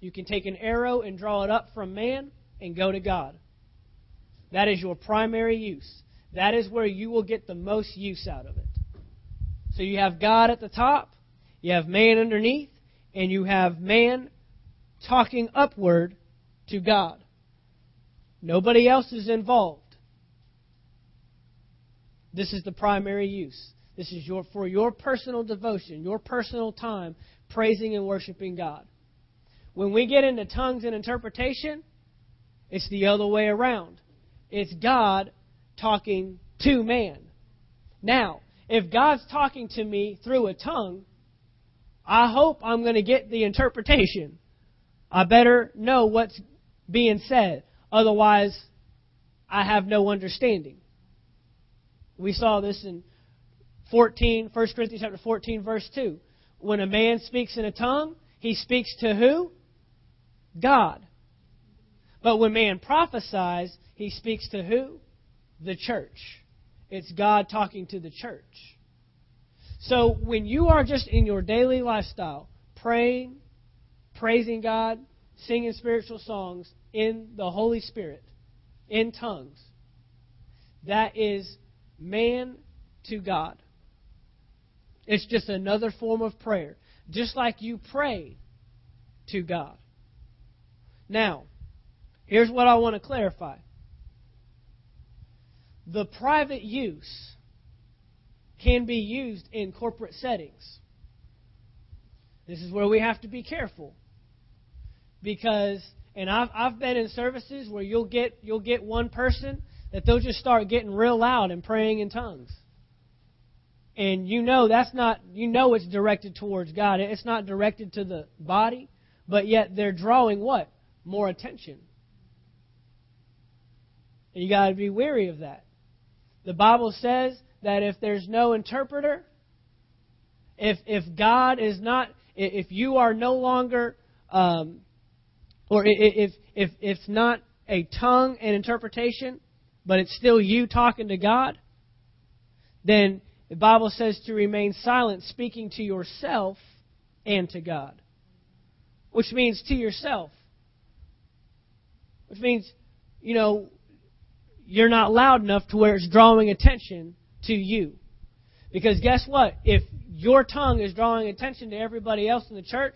You can take an arrow and draw it up from man and go to God. That is your primary use. That is where you will get the most use out of it. So you have God at the top, you have man underneath, and you have man talking upward to God. Nobody else is involved. This is the primary use. This is your for your personal devotion, your personal time praising and worshiping God. When we get into tongues and interpretation, it's the other way around. It's God talking to man. Now, if God's talking to me through a tongue, I hope I'm going to get the interpretation. I better know what's being said. Otherwise, I have no understanding. We saw this in 14, 1 Corinthians chapter 14, verse 2. When a man speaks in a tongue, he speaks to who? God. But when man prophesies, he speaks to who? The church. It's God talking to the church. So when you are just in your daily lifestyle, praying, praising God, singing spiritual songs in the Holy Spirit, in tongues, that is man to God. It's just another form of prayer. Just like you pray to God. Now, here's what I want to clarify the private use can be used in corporate settings. This is where we have to be careful. Because and I've I've been in services where you'll get you'll get one person that they'll just start getting real loud and praying in tongues. And you know that's not you know it's directed towards God. It's not directed to the body, but yet they're drawing what? More attention. And you got to be wary of that. The Bible says that if there's no interpreter, if if God is not, if you are no longer, um, or if if if it's not a tongue and interpretation, but it's still you talking to God, then the Bible says to remain silent, speaking to yourself and to God, which means to yourself, which means you know you're not loud enough to where it's drawing attention to you. Because guess what? If your tongue is drawing attention to everybody else in the church,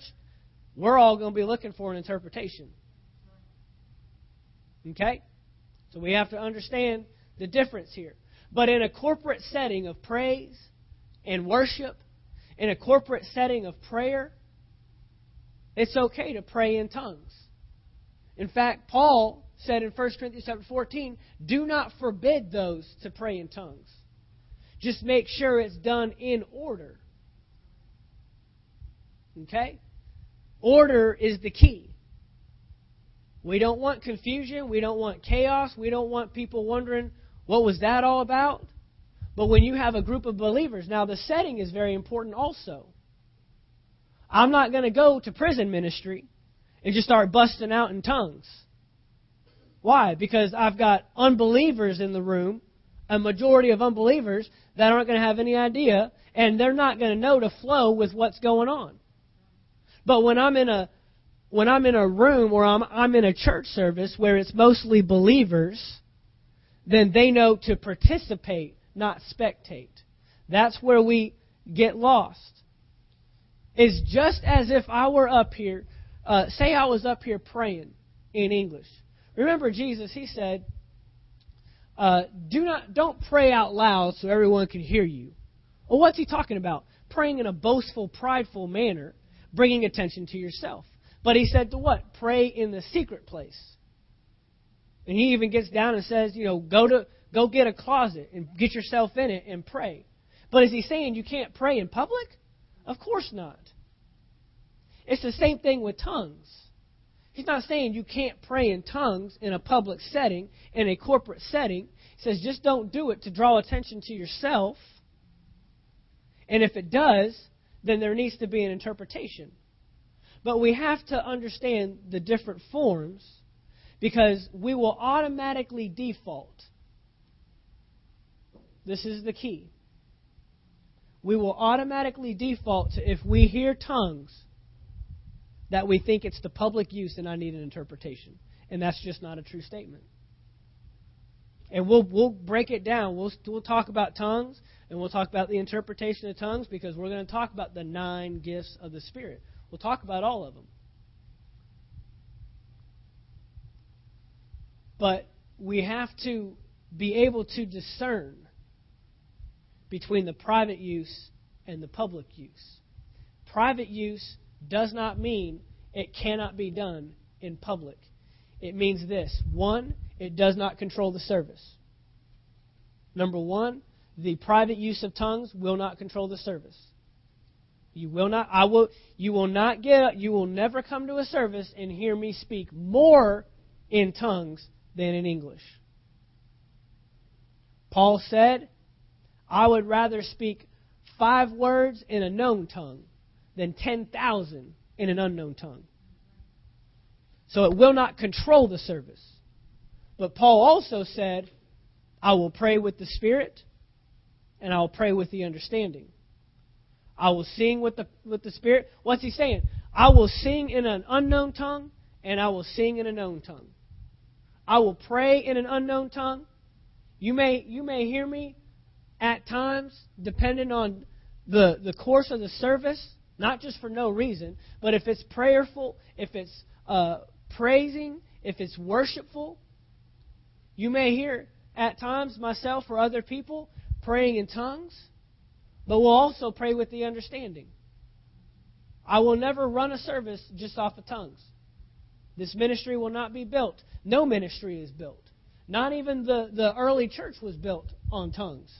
we're all going to be looking for an interpretation. Okay? So we have to understand the difference here. But in a corporate setting of praise and worship, in a corporate setting of prayer, it's okay to pray in tongues. In fact, Paul said in 1 Corinthians chapter 14, do not forbid those to pray in tongues. Just make sure it's done in order. Okay? Order is the key. We don't want confusion. We don't want chaos. We don't want people wondering, what was that all about? But when you have a group of believers, now the setting is very important also. I'm not going to go to prison ministry and just start busting out in tongues. Why? Because I've got unbelievers in the room, a majority of unbelievers that aren't going to have any idea, and they're not going to know to flow with what's going on. But when I'm in a when I'm in a room or I'm I'm in a church service where it's mostly believers, then they know to participate, not spectate. That's where we get lost. It's just as if I were up here, uh, say I was up here praying in English. Remember Jesus, he said, uh, do not, don't pray out loud so everyone can hear you. Well, what's he talking about? Praying in a boastful, prideful manner, bringing attention to yourself. But he said to what? Pray in the secret place. And he even gets down and says, you know, go to go get a closet and get yourself in it and pray. But is he saying you can't pray in public? Of course not. It's the same thing with tongues. He's not saying you can't pray in tongues in a public setting, in a corporate setting. He says just don't do it to draw attention to yourself. And if it does, then there needs to be an interpretation. But we have to understand the different forms because we will automatically default. This is the key. We will automatically default to if we hear tongues that we think it's the public use and I need an interpretation. And that's just not a true statement. And we'll we'll break it down. We'll we'll talk about tongues and we'll talk about the interpretation of tongues because we're going to talk about the nine gifts of the Spirit. We'll talk about all of them. But we have to be able to discern between the private use and the public use. Private use does not mean it cannot be done in public. It means this one, it does not control the service. Number one, the private use of tongues will not control the service. You will not I will you will not get you will never come to a service and hear me speak more in tongues than in English. Paul said, I would rather speak five words in a known tongue than 10,000 in an unknown tongue. So it will not control the service. But Paul also said, I will pray with the Spirit and I will pray with the understanding. I will sing with the, with the Spirit. What's he saying? I will sing in an unknown tongue and I will sing in a known tongue. I will pray in an unknown tongue. You may, you may hear me at times, depending on the, the course of the service, not just for no reason, but if it's prayerful, if it's uh, praising, if it's worshipful, you may hear at times myself or other people praying in tongues, but we'll also pray with the understanding. I will never run a service just off of tongues. This ministry will not be built. No ministry is built. Not even the, the early church was built on tongues.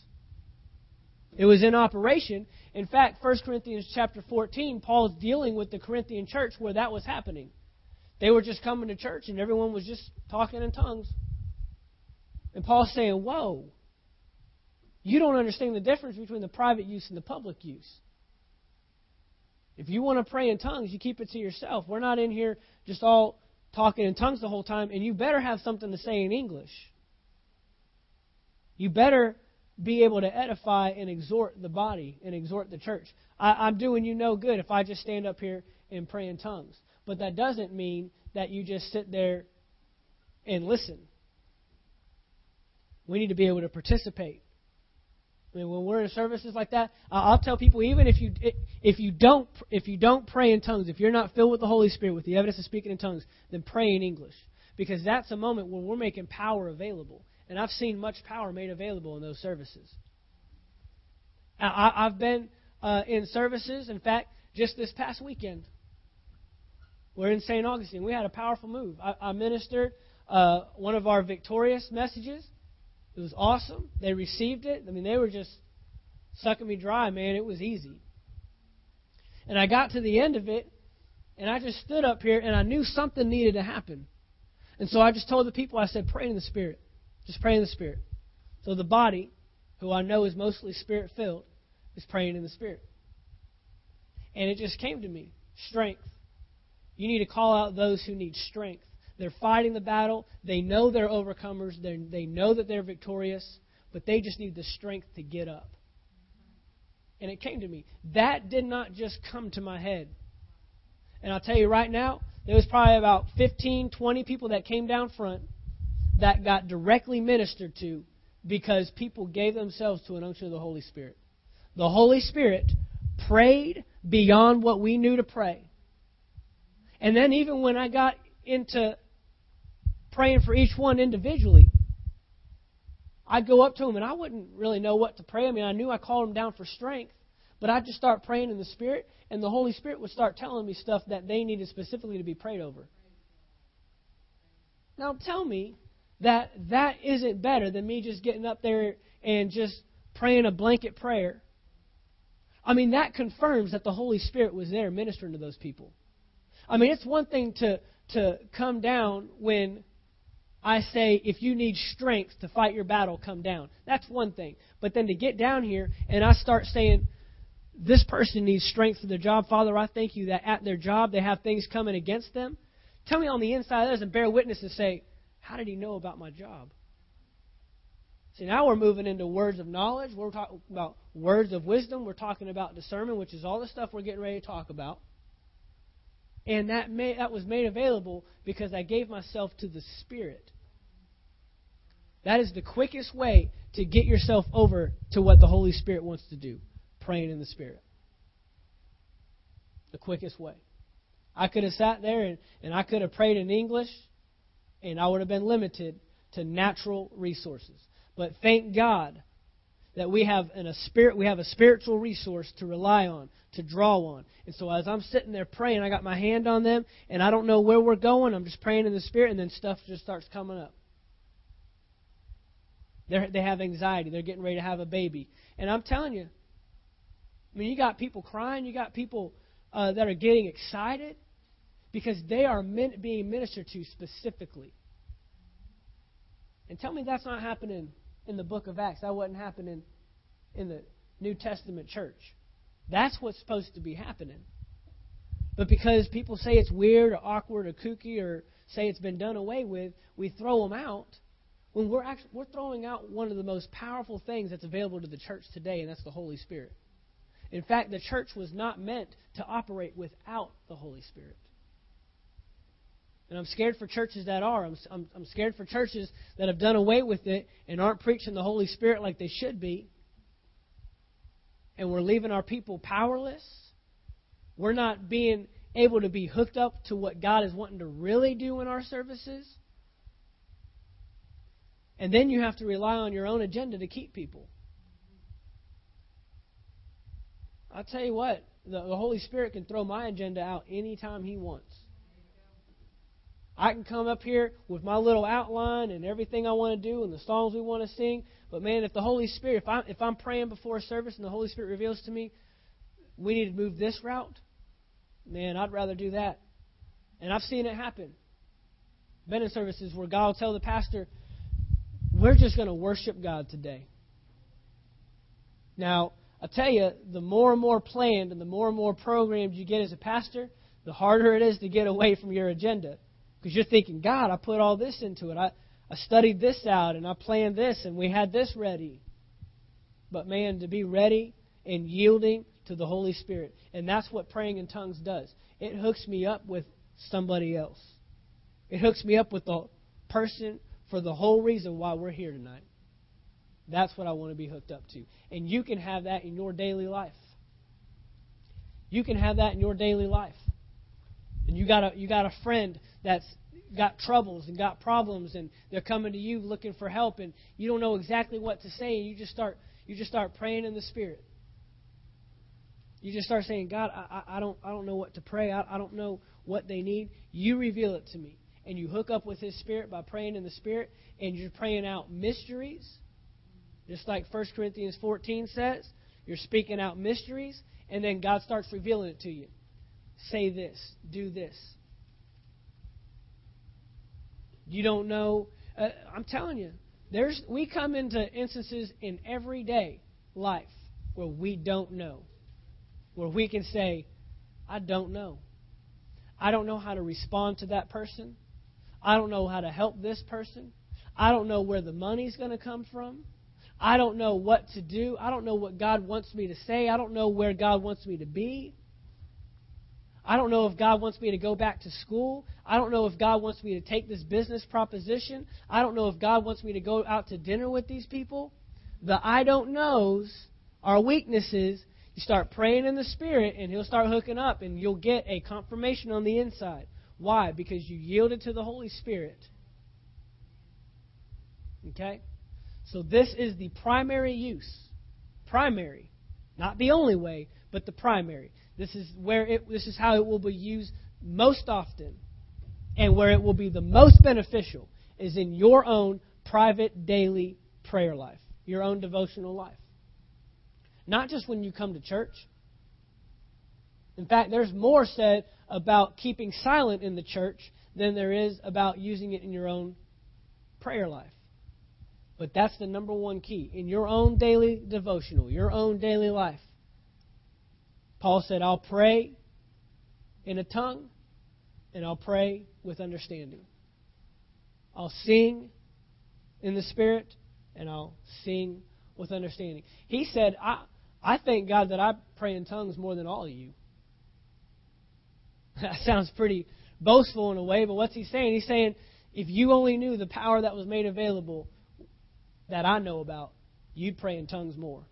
It was in operation. In fact, 1 Corinthians chapter 14, Paul's dealing with the Corinthian church where that was happening. They were just coming to church and everyone was just talking in tongues. And Paul's saying, Whoa, you don't understand the difference between the private use and the public use. If you want to pray in tongues, you keep it to yourself. We're not in here just all talking in tongues the whole time, and you better have something to say in English. You better be able to edify and exhort the body and exhort the church. I, am doing you no good if I just stand up here and pray in tongues. But that doesn't mean that you just sit there and listen. We need to be able to participate. I mean, when we're in services like that, I'll tell people even if you if you don't if you don't pray in tongues, if you're not filled with the Holy Spirit with the evidence of speaking in tongues, then pray in English because that's a moment when we're making power available. And I've seen much power made available in those services. I, have been uh, in services, in fact, just this past weekend. We're in St. Augustine. We had a powerful move. I, I ministered uh, one of our victorious messages. It was awesome. They received it. I mean, they were just sucking me dry, man. It was easy. And I got to the end of it, and I just stood up here, and I knew something needed to happen. And so I just told the people, I said, pray in the Spirit. Just pray in the Spirit. So the body, who I know is mostly Spirit filled, is praying in the Spirit. And it just came to me strength. You need to call out those who need strength. They're fighting the battle. They know they're overcomers. They're, they know that they're victorious, but they just need the strength to get up. And it came to me. That did not just come to my head. And I'll tell you right now, there was probably about 15, 20 people that came down front that got directly ministered to because people gave themselves to an unction of the Holy Spirit. The Holy Spirit prayed beyond what we knew to pray. And then even when I got into praying for each one individually, I'd go up to them and I wouldn't really know what to pray. I mean, I knew I called them down for strength, but I'd just start praying in the Spirit, and the Holy Spirit would start telling me stuff that they needed specifically to be prayed over. Now tell me that that isn't better than me just getting up there and just praying a blanket prayer. I mean, that confirms that the Holy Spirit was there ministering to those people. I mean, it's one thing to, to come down when I say, if you need strength to fight your battle, come down. That's one thing. But then to get down here and I start saying, this person needs strength for their job. Father, I thank you that at their job they have things coming against them. Tell me on the inside of this and bear witness and say, how did he know about my job? See, now we're moving into words of knowledge. We're talking about words of wisdom. We're talking about discernment, which is all the stuff we're getting ready to talk about. And that, that was made available because I gave myself to the Spirit. That is the quickest way to get yourself over to what the Holy Spirit wants to do praying in the Spirit. The quickest way. I could have sat there and, and I could have prayed in English, and I would have been limited to natural resources. But thank God that we have in a spirit we have a spiritual resource to rely on, to draw on. And so as I'm sitting there praying, I got my hand on them and I don't know where we're going. I'm just praying in the spirit and then stuff just starts coming up. They they have anxiety. They're getting ready to have a baby. And I'm telling you, I mean, you got people crying. You got people uh, that are getting excited because they are being ministered to specifically. And tell me that's not happening in the book of Acts. That wasn't happening in the New Testament church. That's what's supposed to be happening. But because people say it's weird or awkward or kooky or say it's been done away with, we throw them out when we're actually we're throwing out one of the most powerful things that's available to the church today, and that's the Holy Spirit. In fact, the church was not meant to operate without the Holy Spirit. And I'm scared for churches that are. I'm, I'm, I'm scared for churches that have done away with it and aren't preaching the Holy Spirit like they should be. And we're leaving our people powerless. We're not being able to be hooked up to what God is wanting to really do in our services. And then you have to rely on your own agenda to keep people. I'll tell you what, the, the Holy Spirit can throw my agenda out anytime He wants. I can come up here with my little outline and everything I want to do and the songs we want to sing. But man, if the Holy Spirit, if I'm if I'm praying before a service and the Holy Spirit reveals to me, we need to move this route, man, I'd rather do that. And I've seen it happen. Been in services where God will tell the pastor, we're just going to worship God today. Now, I tell you, the more and more planned and the more and more programmed you get as a pastor, the harder it is to get away from your agenda. Because you're thinking, God, I put all this into it. I, I studied this out and I planned this and we had this ready. But man, to be ready and yielding to the Holy Spirit. And that's what praying in tongues does. It hooks me up with somebody else. It hooks me up with the person for the whole reason why we're here tonight. That's what I want to be hooked up to. And you can have that in your daily life. You can have that in your daily life. And you got a you got a friend that's got troubles and got problems and they're coming to you looking for help and you don't know exactly what to say and you just start you just start praying in the spirit. You just start saying, God, I, I don't I don't know what to pray. I, I don't know what they need. You reveal it to me and you hook up with His Spirit by praying in the Spirit, and you're praying out mysteries, just like 1 Corinthians 14 says, you're speaking out mysteries, and then God starts revealing it to you. Say this, do this. You don't know. Uh, I'm telling you, there's we come into instances in everyday life where we don't know, where we can say, I don't know. I don't know how to respond to that person. I don't know how to help this person. I don't know where the money's going to come from. I don't know what to do. I don't know what God wants me to say. I don't know where God wants me to be. I don't know if God wants me to go back to school. I don't know if God wants me to take this business proposition. I don't know if God wants me to go out to dinner with these people. The I don't knows are weaknesses. You start praying in the Spirit, and He'll start hooking up, and you'll get a confirmation on the inside. Why? Because you yielded to the Holy Spirit. Okay? So this is the primary use. Primary. Not the only way, but the primary. This is where it this is how it will be used most often and where it will be the most beneficial is in your own private daily prayer life, your own devotional life. Not just when you come to church. In fact, there's more said about keeping silent in the church than there is about using it in your own prayer life. But that's the number one key. In your own daily devotional, your own daily life. Paul said, I'll pray in a tongue and I'll pray with understanding. I'll sing in the Spirit and I'll sing with understanding. He said, I, I thank God that I pray in tongues more than all of you. That sounds pretty boastful in a way, but what's he saying? He's saying, if you only knew the power that was made available that I know about, you'd pray in tongues more.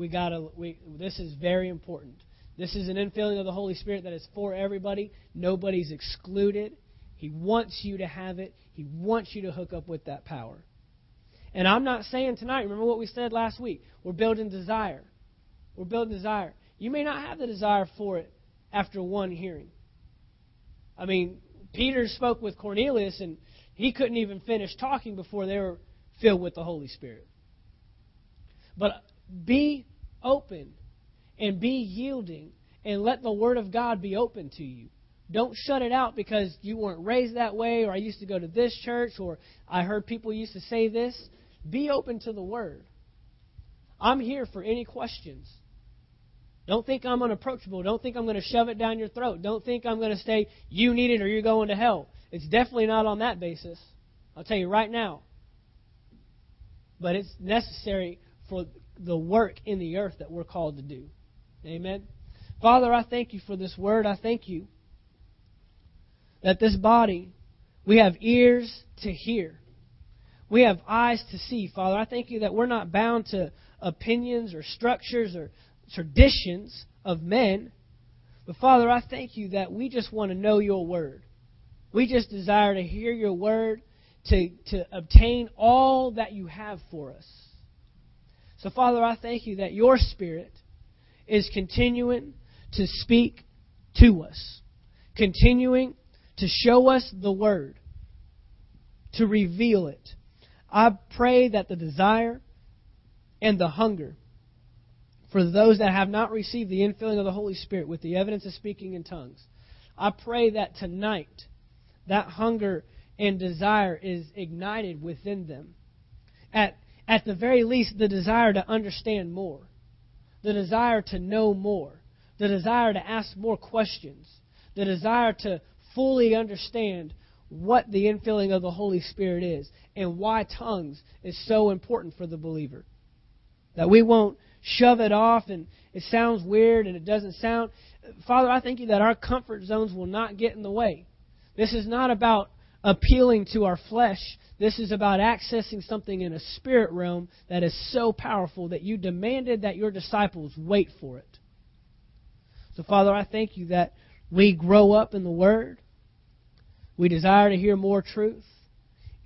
We gotta. We, this is very important. This is an infilling of the Holy Spirit that is for everybody. Nobody's excluded. He wants you to have it. He wants you to hook up with that power. And I'm not saying tonight. Remember what we said last week. We're building desire. We're building desire. You may not have the desire for it after one hearing. I mean, Peter spoke with Cornelius, and he couldn't even finish talking before they were filled with the Holy Spirit. But be open and be yielding and let the Word of God be open to you. Don't shut it out because you weren't raised that way, or I used to go to this church, or I heard people used to say this. Be open to the Word. I'm here for any questions. Don't think I'm unapproachable. Don't think I'm going to shove it down your throat. Don't think I'm going to say, you need it or you're going to hell. It's definitely not on that basis. I'll tell you right now. But it's necessary for the work in the earth that we're called to do. Amen. Father, I thank you for this word. I thank you that this body, we have ears to hear. We have eyes to see, Father. I thank you that we're not bound to opinions or structures or traditions of men. But Father, I thank you that we just want to know your word. We just desire to hear your word, to, to obtain all that you have for us. So, Father, I thank you that your Spirit is continuing to speak to us, continuing to show us the Word, to reveal it. I pray that the desire and the hunger for those that have not received the infilling of the Holy Spirit with the evidence of speaking in tongues, I pray that tonight that hunger and desire is ignited within them. At, at the very least, the desire to understand more, the desire to know more, the desire to ask more questions, the desire to fully understand what the infilling of the Holy Spirit is and why tongues is so important for the believer. That we won't shove it off and it sounds weird and it doesn't sound. Father, I thank you that our comfort zones will not get in the way. This is not about appealing to our flesh. This is about accessing something in a spirit realm that is so powerful that you demanded that your disciples wait for it. So, Father, I thank you that we grow up in the Word. We desire to hear more truth,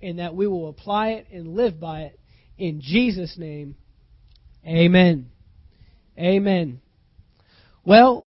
and that we will apply it and live by it. In Jesus' name, amen. Amen. Well,